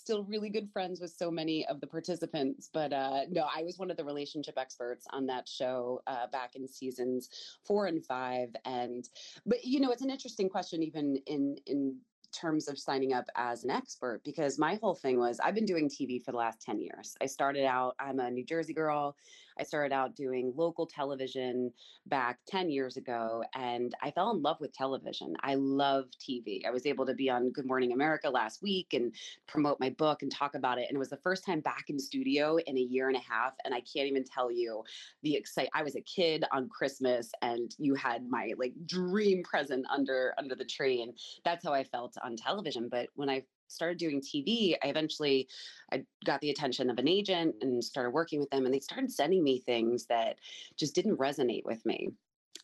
Still really good friends with so many of the participants, but uh, no, I was one of the relationship experts on that show uh, back in seasons four and five. And but you know, it's an interesting question, even in in terms of signing up as an expert because my whole thing was I've been doing TV for the last 10 years. I started out, I'm a New Jersey girl. I started out doing local television back 10 years ago and I fell in love with television. I love TV. I was able to be on Good Morning America last week and promote my book and talk about it. And it was the first time back in studio in a year and a half. And I can't even tell you the excite. I was a kid on Christmas and you had my like dream present under under the tree. And that's how I felt on television. But when I started doing TV, I eventually I got the attention of an agent and started working with them and they started sending me things that just didn't resonate with me.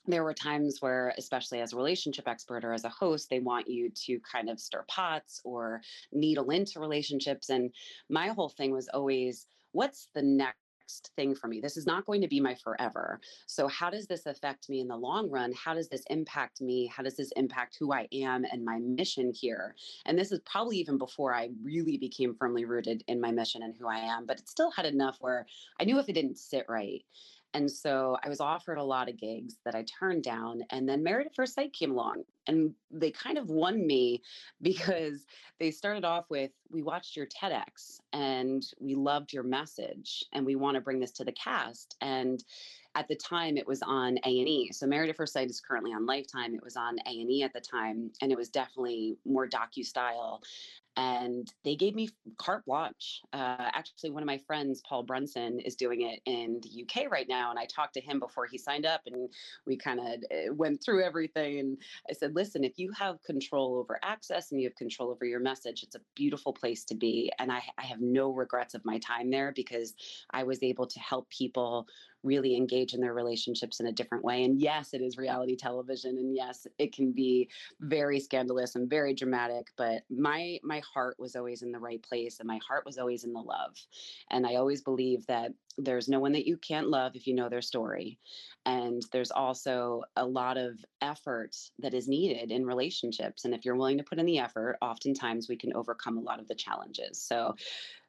There were times where, especially as a relationship expert or as a host, they want you to kind of stir pots or needle into relationships. And my whole thing was always, what's the next? Next thing for me. This is not going to be my forever. So, how does this affect me in the long run? How does this impact me? How does this impact who I am and my mission here? And this is probably even before I really became firmly rooted in my mission and who I am, but it still had enough where I knew if it didn't sit right, and so I was offered a lot of gigs that I turned down. And then Married at First Sight came along and they kind of won me because they started off with We watched your TEDx and we loved your message and we want to bring this to the cast. And at the time it was on A&E. So Married at First Sight is currently on Lifetime. It was on A&E at the time and it was definitely more docu style and they gave me carte blanche. Uh, actually, one of my friends, Paul Brunson, is doing it in the UK right now, and I talked to him before he signed up, and we kind of eh, went through everything. And I said, "Listen, if you have control over access and you have control over your message, it's a beautiful place to be." And I, I have no regrets of my time there because I was able to help people really engage in their relationships in a different way. And yes, it is reality television, and yes, it can be very scandalous and very dramatic. But my my heart was always in the right place, and my heart was always in the love. And I always believe that there's no one that you can't love if you know their story. And there's also a lot of effort that is needed in relationships. And if you're willing to put in the effort, oftentimes we can overcome a lot of the challenges. So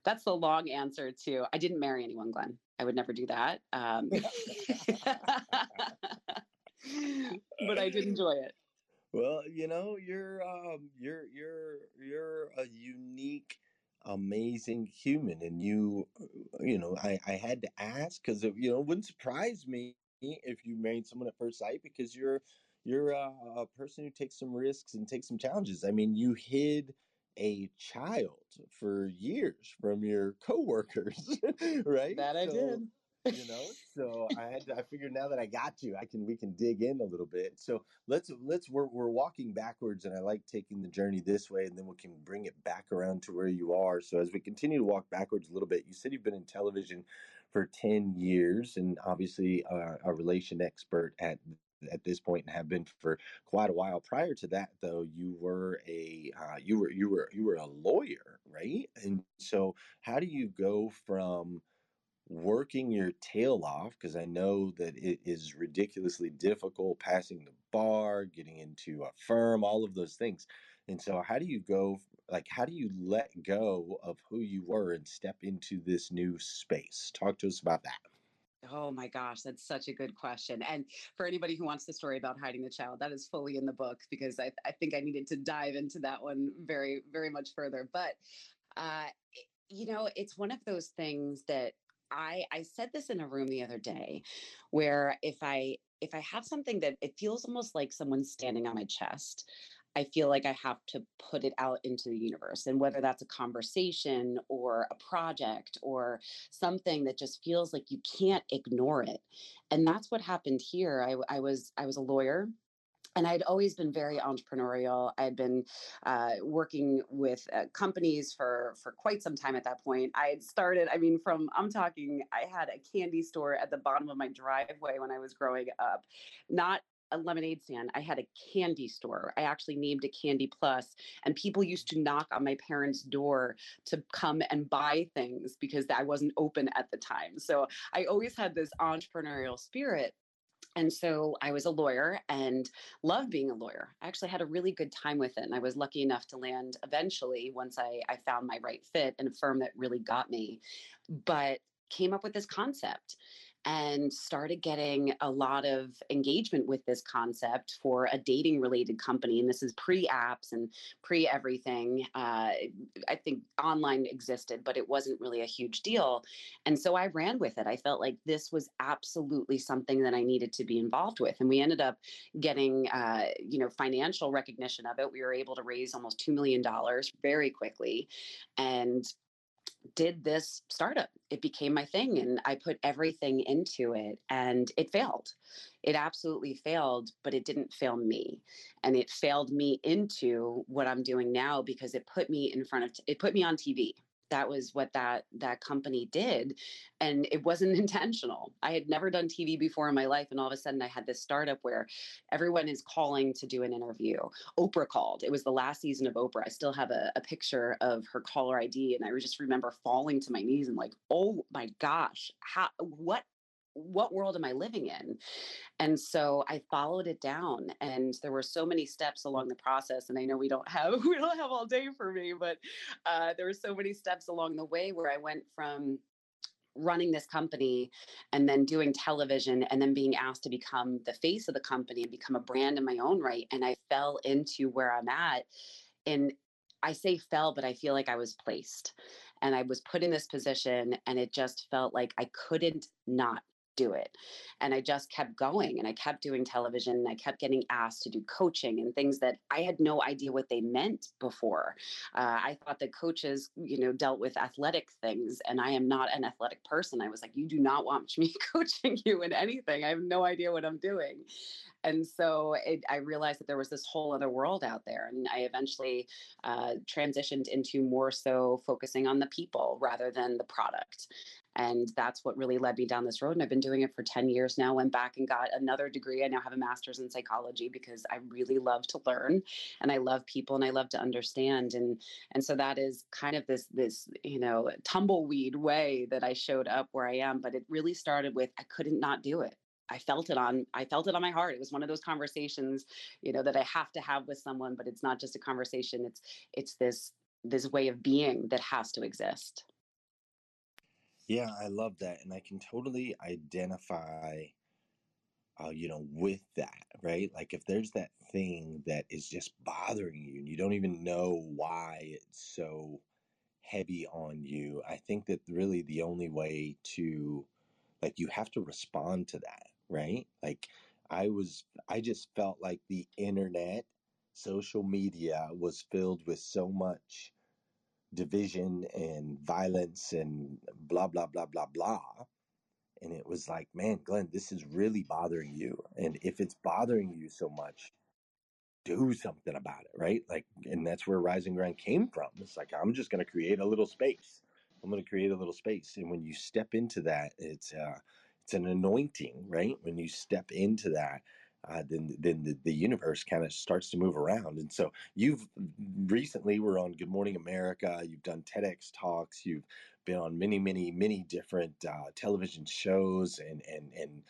that's the long answer to I didn't marry anyone, Glenn. I would never do that. Um, but I did enjoy it. Well, you know, you're um, you're you're you're a unique, amazing human, and you, uh, you know, I I had to ask because you know, it wouldn't surprise me if you married someone at first sight because you're you're a, a person who takes some risks and takes some challenges. I mean, you hid a child for years from your coworkers, right? That I So did. you know so i had to, i figured now that i got you i can we can dig in a little bit so let's let's we're, we're walking backwards and i like taking the journey this way and then we can bring it back around to where you are so as we continue to walk backwards a little bit you said you've been in television for 10 years and obviously uh, a relation expert at at this point and have been for quite a while prior to that though you were a uh, you were you were you were a lawyer right and so how do you go from working your tail off because I know that it is ridiculously difficult passing the bar, getting into a firm, all of those things. And so, how do you go? Like, how do you let go of who you were and step into this new space? Talk to us about that. Oh my gosh, that's such a good question. And for anybody who wants the story about hiding the child, that is fully in the book because I, I think I needed to dive into that one very, very much further. But, uh, you know, it's one of those things that I I said this in a room the other day where if I if I have something that it feels almost like someone's standing on my chest, I feel like I have to put it out into the universe. And whether that's a conversation or a project or something that just feels like you can't ignore it. And that's what happened here. I, I was I was a lawyer and I'd always been very entrepreneurial. I'd been uh, working with uh, companies for for quite some time at that point. I had started. I mean, from I'm talking. I had a candy store at the bottom of my driveway when I was growing up, not a lemonade stand. I had a candy store. I actually named it Candy Plus, and people used to knock on my parents' door to come and buy things because I wasn't open at the time. So I always had this entrepreneurial spirit and so I was a lawyer and loved being a lawyer. I actually had a really good time with it. And I was lucky enough to land eventually once I, I found my right fit in a firm that really got me. But came up with this concept and started getting a lot of engagement with this concept for a dating related company. And this is pre apps and pre everything. Uh, I think online existed, but it wasn't really a huge deal. And so I ran with it. I felt like this was absolutely something that I needed to be involved with. And we ended up getting, uh, you know, financial recognition of it. We were able to raise almost $2 million very quickly. And did this startup. It became my thing and I put everything into it and it failed. It absolutely failed, but it didn't fail me. And it failed me into what I'm doing now because it put me in front of it put me on TV that was what that that company did and it wasn't intentional. I had never done tv before in my life and all of a sudden i had this startup where everyone is calling to do an interview. Oprah called. It was the last season of oprah. I still have a, a picture of her caller id and i just remember falling to my knees and like oh my gosh how what what world am I living in? And so I followed it down and there were so many steps along the process. And I know we don't have we don't have all day for me, but uh, there were so many steps along the way where I went from running this company and then doing television and then being asked to become the face of the company and become a brand in my own right. And I fell into where I'm at. And I say fell, but I feel like I was placed and I was put in this position and it just felt like I couldn't not do it. And I just kept going and I kept doing television and I kept getting asked to do coaching and things that I had no idea what they meant before. Uh, I thought that coaches, you know, dealt with athletic things and I am not an athletic person. I was like, you do not want me coaching you in anything. I have no idea what I'm doing. And so it, I realized that there was this whole other world out there. And I eventually uh, transitioned into more so focusing on the people rather than the product. And that's what really led me down this road. And I've been doing it for 10 years now. Went back and got another degree. I now have a master's in psychology because I really love to learn and I love people and I love to understand. And and so that is kind of this this, you know, tumbleweed way that I showed up where I am. But it really started with I couldn't not do it. I felt it on I felt it on my heart. It was one of those conversations, you know, that I have to have with someone, but it's not just a conversation. It's it's this this way of being that has to exist. Yeah, I love that. And I can totally identify, uh, you know, with that, right? Like if there's that thing that is just bothering you and you don't even know why it's so heavy on you, I think that really the only way to, like, you have to respond to that, right? Like, I was, I just felt like the internet, social media was filled with so much division and violence and blah blah blah blah blah and it was like, man, Glenn, this is really bothering you. And if it's bothering you so much, do something about it, right? Like, and that's where Rise and Grind came from. It's like, I'm just going to create a little space. I'm going to create a little space. And when you step into that, it's, uh, it's an anointing, right? When you step into that, uh, then then the, the universe kind of starts to move around. And so you've recently were on Good Morning America. You've done TEDx talks. You've been on many, many, many different uh, television shows and and and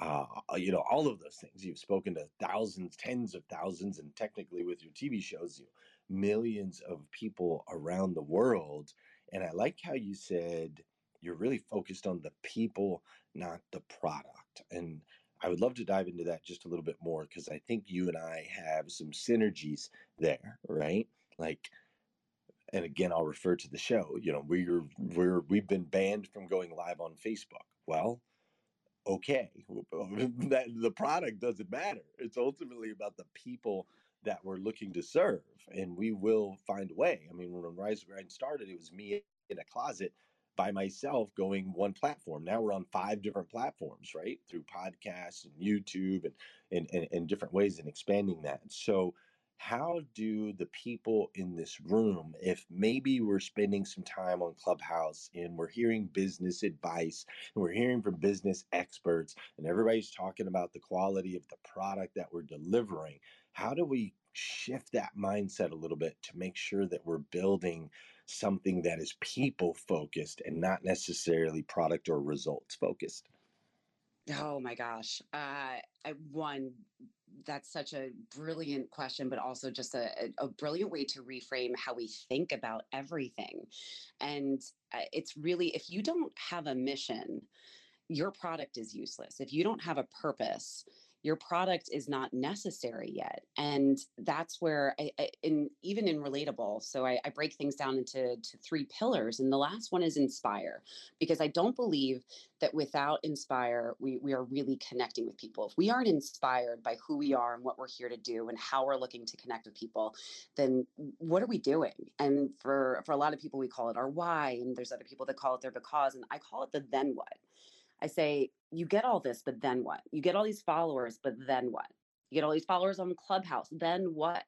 uh, you know all of those things. You've spoken to thousands, tens of thousands, and technically with your TV shows, you millions of people around the world. And I like how you said you're really focused on the people, not the product. And I would love to dive into that just a little bit more because I think you and I have some synergies there, right? Like, and again, I'll refer to the show. You know, we're we're we've been banned from going live on Facebook. Well, okay, that the product doesn't matter. It's ultimately about the people that we're looking to serve, and we will find a way. I mean, when Rise Grind started, it was me in a closet by myself going one platform. Now we're on five different platforms, right? Through podcasts and YouTube and, and, and, and different ways and expanding that. So, how do the people in this room, if maybe we're spending some time on Clubhouse and we're hearing business advice and we're hearing from business experts and everybody's talking about the quality of the product that we're delivering, how do we shift that mindset a little bit to make sure that we're building something that is people focused and not necessarily product or results focused? Oh my gosh. Uh, one, that's such a brilliant question, but also just a, a, brilliant way to reframe how we think about everything. And uh, it's really, if you don't have a mission, your product is useless. If you don't have a purpose, your product is not necessary yet and that's where I, I in even in relatable so I, I break things down into three pillars and the last one is inspire because i don't believe that without inspire we, we are really connecting with people. If we aren't inspired by who we are and what we're here to do and how we're looking to connect with people then what are we doing? And for for a lot of people we call it our why and there's other people that call it their because and i call it the then what I say, you get all this, but then what? You get all these followers, but then what? You get all these followers on Clubhouse, then what?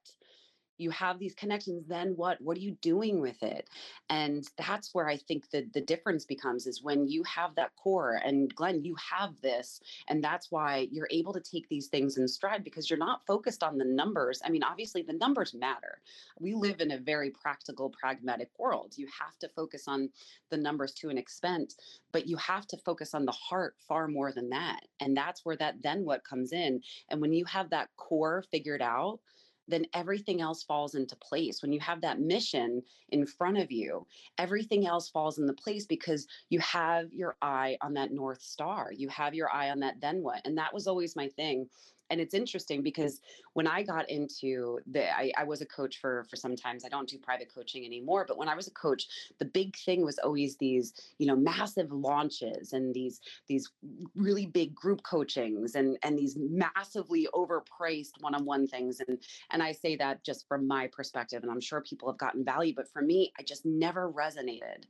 You have these connections then what what are you doing with it? And that's where i think the the difference becomes is when you have that core and glenn you have this and that's why you're able to take these things in stride because you're not focused on the numbers. I mean obviously the numbers matter. We live in a very practical pragmatic world. You have to focus on the numbers to an extent but you have to focus on the heart far more than that. And that's where that then what comes in. And when you have that core figured out then everything else falls into place. When you have that mission in front of you, everything else falls into place because you have your eye on that North Star. You have your eye on that then what. And that was always my thing and it's interesting because when I got into the, I, I, was a coach for for some times. I don't do private coaching anymore, but when I was a coach, the big thing was always these, you know, massive launches and these these really big group coachings and and these massively overpriced one-on-one things. And and I say that just from my perspective, and I'm sure people have gotten value, but for me, I just never resonated.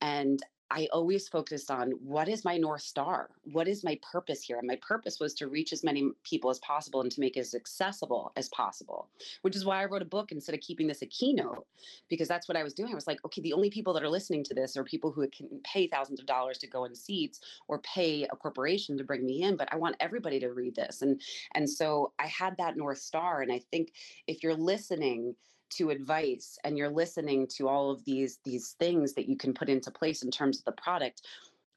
And I always focused on what is my North Star? What is my purpose here? And my purpose was to reach as many people as possible and to make it as accessible as possible, which is why I wrote a book instead of keeping this a keynote, because that's what I was doing. I was like, okay, the only people that are listening to this are people who can pay thousands of dollars to go in seats or pay a corporation to bring me in, but I want everybody to read this. And and so I had that North Star. And I think if you're listening, to advice and you're listening to all of these these things that you can put into place in terms of the product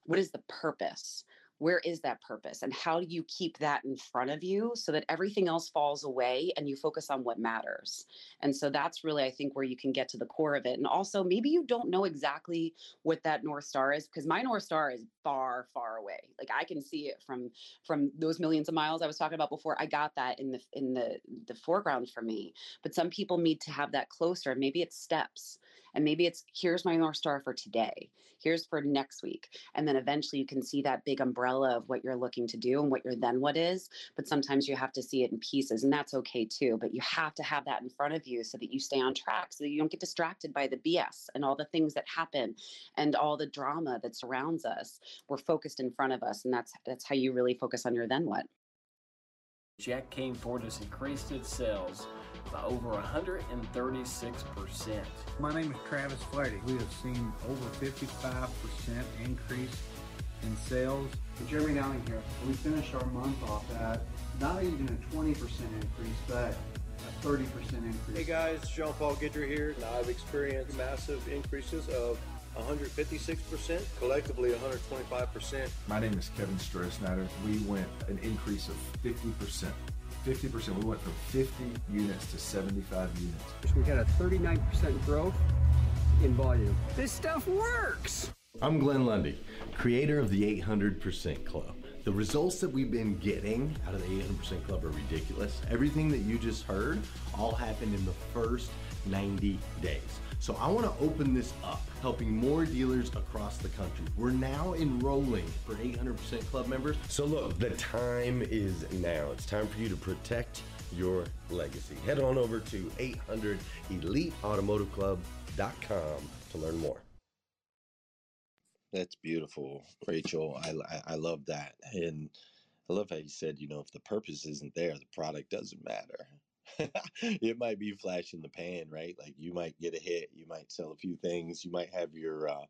what is the purpose where is that purpose and how do you keep that in front of you so that everything else falls away and you focus on what matters? And so that's really i think where you can get to the core of it and also maybe you don't know exactly what that north star is because my north star is far far away. Like i can see it from from those millions of miles i was talking about before i got that in the in the the foreground for me. But some people need to have that closer maybe it's steps And maybe it's here's my North Star for today, here's for next week. And then eventually you can see that big umbrella of what you're looking to do and what your then what is. But sometimes you have to see it in pieces, and that's okay too. But you have to have that in front of you so that you stay on track, so that you don't get distracted by the BS and all the things that happen and all the drama that surrounds us. We're focused in front of us, and that's that's how you really focus on your then what. Jack came forward has increased its sales by over 136%. My name is Travis Flaherty. We have seen over 55% increase in sales. Jeremy Downing here. We finished our month off at not even a 20% increase, but a 30% increase. Hey guys, Jean Paul Gidger here. I've experienced massive increases of 156%, collectively 125%. My name is Kevin Strasnatter. We went an increase of 50%. 50%. We went from 50 units to 75 units. We had a 39% growth in volume. This stuff works! I'm Glenn Lundy, creator of the 800% Club. The results that we've been getting out of the 800% Club are ridiculous. Everything that you just heard all happened in the first 90 days. So I want to open this up, helping more dealers across the country. We're now enrolling for 800% club members. So look, the time is now. It's time for you to protect your legacy. Head on over to 800eliteautomotiveclub.com to learn more. That's beautiful, Rachel. I, I, I love that. And I love how you said, you know, if the purpose isn't there, the product doesn't matter. it might be flash in the pan, right? Like you might get a hit, you might sell a few things, you might have your, uh,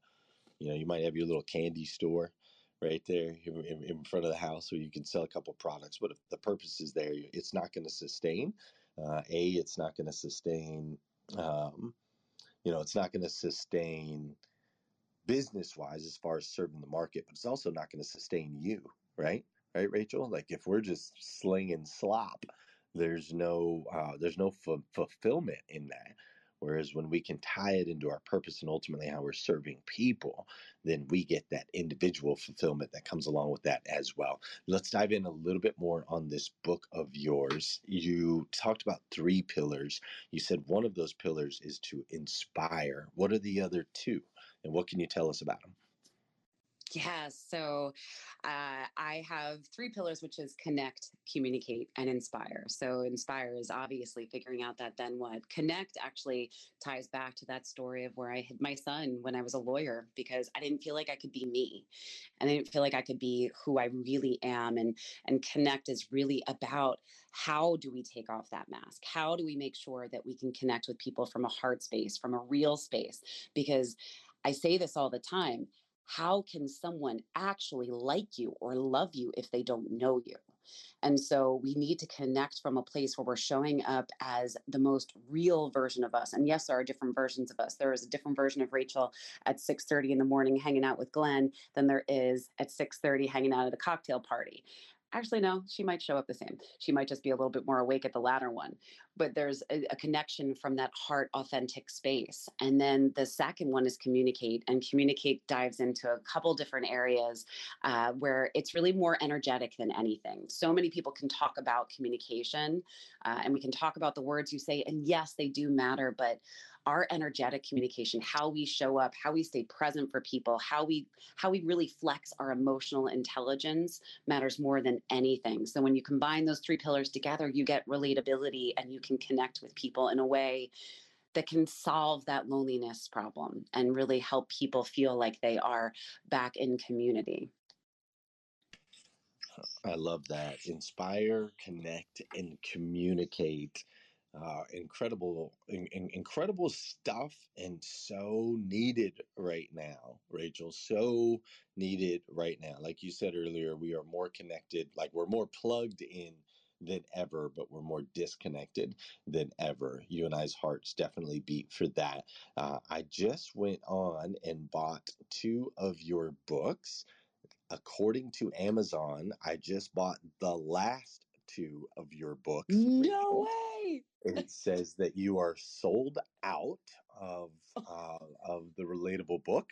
you know, you might have your little candy store right there in, in front of the house where you can sell a couple products. But if the purpose is there, it's not going to sustain. Uh, a, it's not going to sustain. Um, you know, it's not going to sustain business wise as far as serving the market, but it's also not going to sustain you, right? Right, Rachel? Like if we're just slinging slop, there's no uh, there's no f- fulfillment in that. Whereas when we can tie it into our purpose and ultimately how we're serving people, then we get that individual fulfillment that comes along with that as well. Let's dive in a little bit more on this book of yours. You talked about three pillars. You said one of those pillars is to inspire. What are the other two? And what can you tell us about them? Yeah, so uh, I have three pillars, which is connect, communicate, and inspire. So, inspire is obviously figuring out that then what. Connect actually ties back to that story of where I hid my son when I was a lawyer because I didn't feel like I could be me, and I didn't feel like I could be who I really am. And and connect is really about how do we take off that mask? How do we make sure that we can connect with people from a heart space, from a real space? Because I say this all the time how can someone actually like you or love you if they don't know you? And so we need to connect from a place where we're showing up as the most real version of us. And yes, there are different versions of us. There is a different version of Rachel at 6:30 in the morning hanging out with Glenn than there is at 6:30 hanging out at a cocktail party actually no she might show up the same. She might just be a little bit more awake at the latter one but there's a, a, connection from that heart authentic space and then the second one is communicate and communicate dives into a couple different areas uh, where it's really more energetic than anything. So many people can talk about communication uh, and we can talk about the words you say and yes they do matter but our energetic communication how we show up how we stay present for people how we how we really flex our emotional intelligence matters more than anything. So when you combine those three pillars together you get relatability and you can connect with people in a way that can solve that loneliness problem and really help people feel like they are back in community. I love that. Inspire, connect, and communicate uh, incredible, in, in, incredible stuff, and so needed right now, Rachel. So needed right now. Like you said earlier, we are more connected, like we're more plugged in than ever, but we're more disconnected than ever. You and I's hearts definitely beat for that. Uh, I just went on and bought two of your books. According to Amazon, I just bought the last two of your books. No way! it says that you are sold out of uh, of the relatable book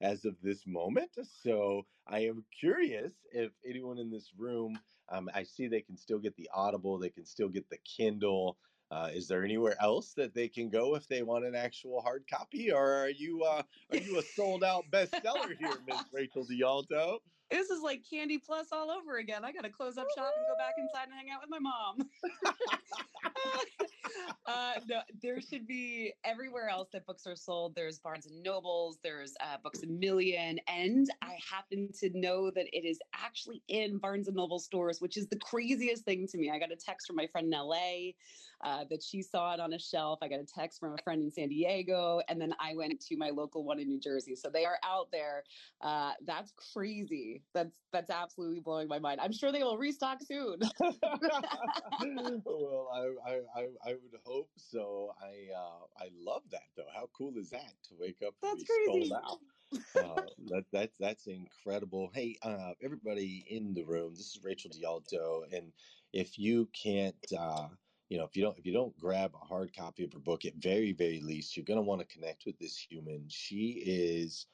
as of this moment. So I am curious if anyone in this room, um, I see they can still get the Audible, they can still get the Kindle. Uh, is there anywhere else that they can go if they want an actual hard copy, or are you uh, are you a sold out bestseller here, Miss Rachel DeAlto? This is like Candy Plus all over again. I got to close up shop and go back inside and hang out with my mom. uh, no, there should be everywhere else that books are sold. There's Barnes and Nobles, there's uh, Books a Million, and I happen to know that it is actually in Barnes and Noble stores, which is the craziest thing to me. I got a text from my friend in LA uh, that she saw it on a shelf. I got a text from a friend in San Diego, and then I went to my local one in New Jersey. So they are out there. Uh, that's crazy. That's that's absolutely blowing my mind. I'm sure they will restock soon. well, I, I, I, would hope so. I uh, I love that though. How cool is that to wake up That's and be crazy. out? uh, that that's that's incredible. Hey, uh, everybody in the room, this is Rachel DeAlto, and if you can't, uh, you know, if you don't if you don't grab a hard copy of her book, at very very least, you're going to want to connect with this human. She is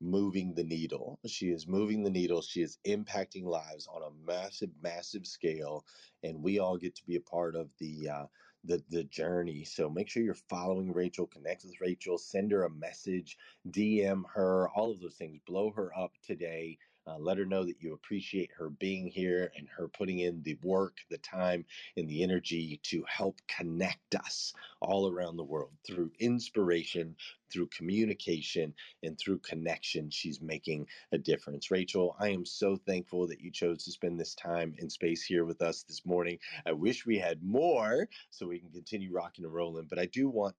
moving the needle. She is moving the needle. She is impacting lives on a massive, massive scale, and we all get to be a part of the uh, the the journey. So make sure you're following Rachel, connect with Rachel, send her a message, DM her, all of those things. Blow her up today. Uh, let her know that you appreciate her being here and her putting in the work, the time, and the energy to help connect us all around the world through inspiration, through communication, and through connection. She's making a difference. Rachel, I am so thankful that you chose to spend this time and space here with us this morning. I wish we had more so we can continue rocking and rolling, but I do want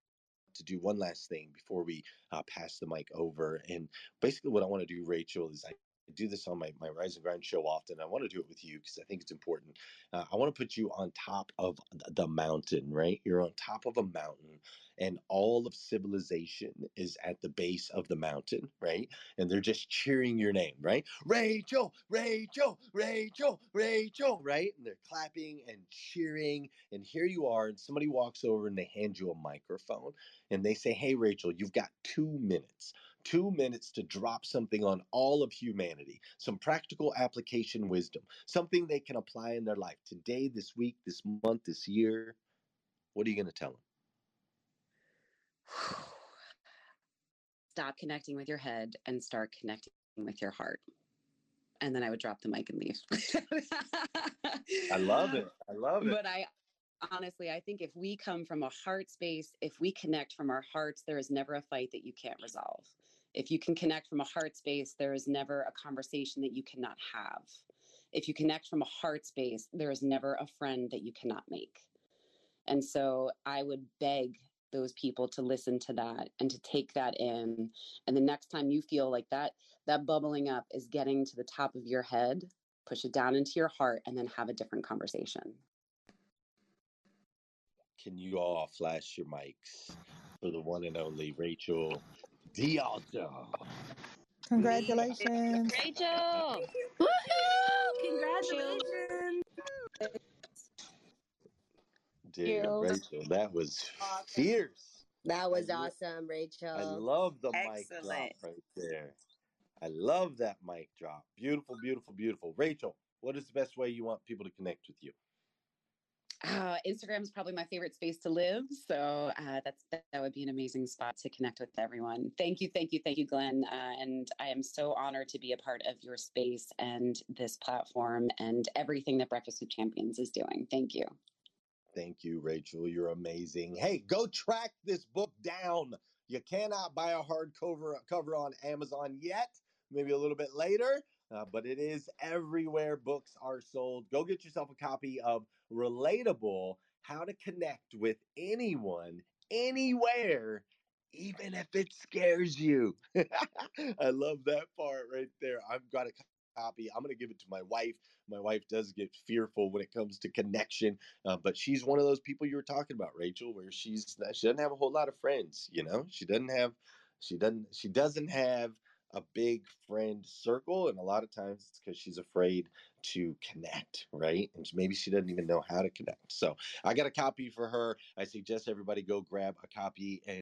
to do one last thing before we uh, pass the mic over. And basically, what I want to do, Rachel, is I do this on my, my Rise and Grind show often. I want to do it with you because I think it's important. Uh, I want to put you on top of the mountain, right? You're on top of a mountain, and all of civilization is at the base of the mountain, right? And they're just cheering your name, right? Rachel, Rachel, Rachel, Rachel, right? And they're clapping and cheering. And here you are, and somebody walks over and they hand you a microphone and they say, Hey, Rachel, you've got two minutes two minutes to drop something on all of humanity, some practical application wisdom, something they can apply in their life today, this week, this month, this year. What are you going to tell them? Stop connecting with your head and start connecting with your heart. And then I would drop the mic and leave. I love it. I love it. But I honestly, I think if we come from a heart space, if we connect from our hearts, there is never a fight that you can't resolve. If you can connect from a heart space, there is never a conversation that you cannot have. If you connect from a heart space, there is never a friend that you cannot make. And so I would beg those people to listen to that and to take that in and the next time you feel like that that bubbling up is getting to the top of your head push it down into your heart and then have a different conversation Can you all flash your mics for the one and only Rachel DeAlto? Congratulations. Rachel! Congratulations. Dude, you. Rachel, that was fierce. That was I awesome, Rachel. I love the mic drop right there. I love that mic drop. Beautiful, beautiful, beautiful. Rachel, what is the best way you want people to connect with you? Uh, instagram is probably my favorite space to live so uh, that's that would be an amazing spot to connect with everyone thank you thank you thank you glenn uh, and i am so honored to be a part of your space and this platform and everything that breakfast with champions is doing thank you Thank you, Rachel. You're amazing. Hey, go track this book down. You cannot buy a hardcover cover on Amazon yet. Maybe a little bit later, uh, but it is everywhere books are sold. Go get yourself a copy of Relatable: How to Connect with Anyone, Anywhere, even if it scares you. I love that part right there. I've got a copy. I'm going to give it to my wife. My wife does get fearful when it comes to connection, uh, but she's one of those people you were talking about, Rachel, where she's she doesn't have a whole lot of friends. You know, she doesn't have she doesn't she doesn't have a big friend circle, and a lot of times it's because she's afraid to connect, right? And maybe she doesn't even know how to connect. So I got a copy for her. I suggest everybody go grab a copy and.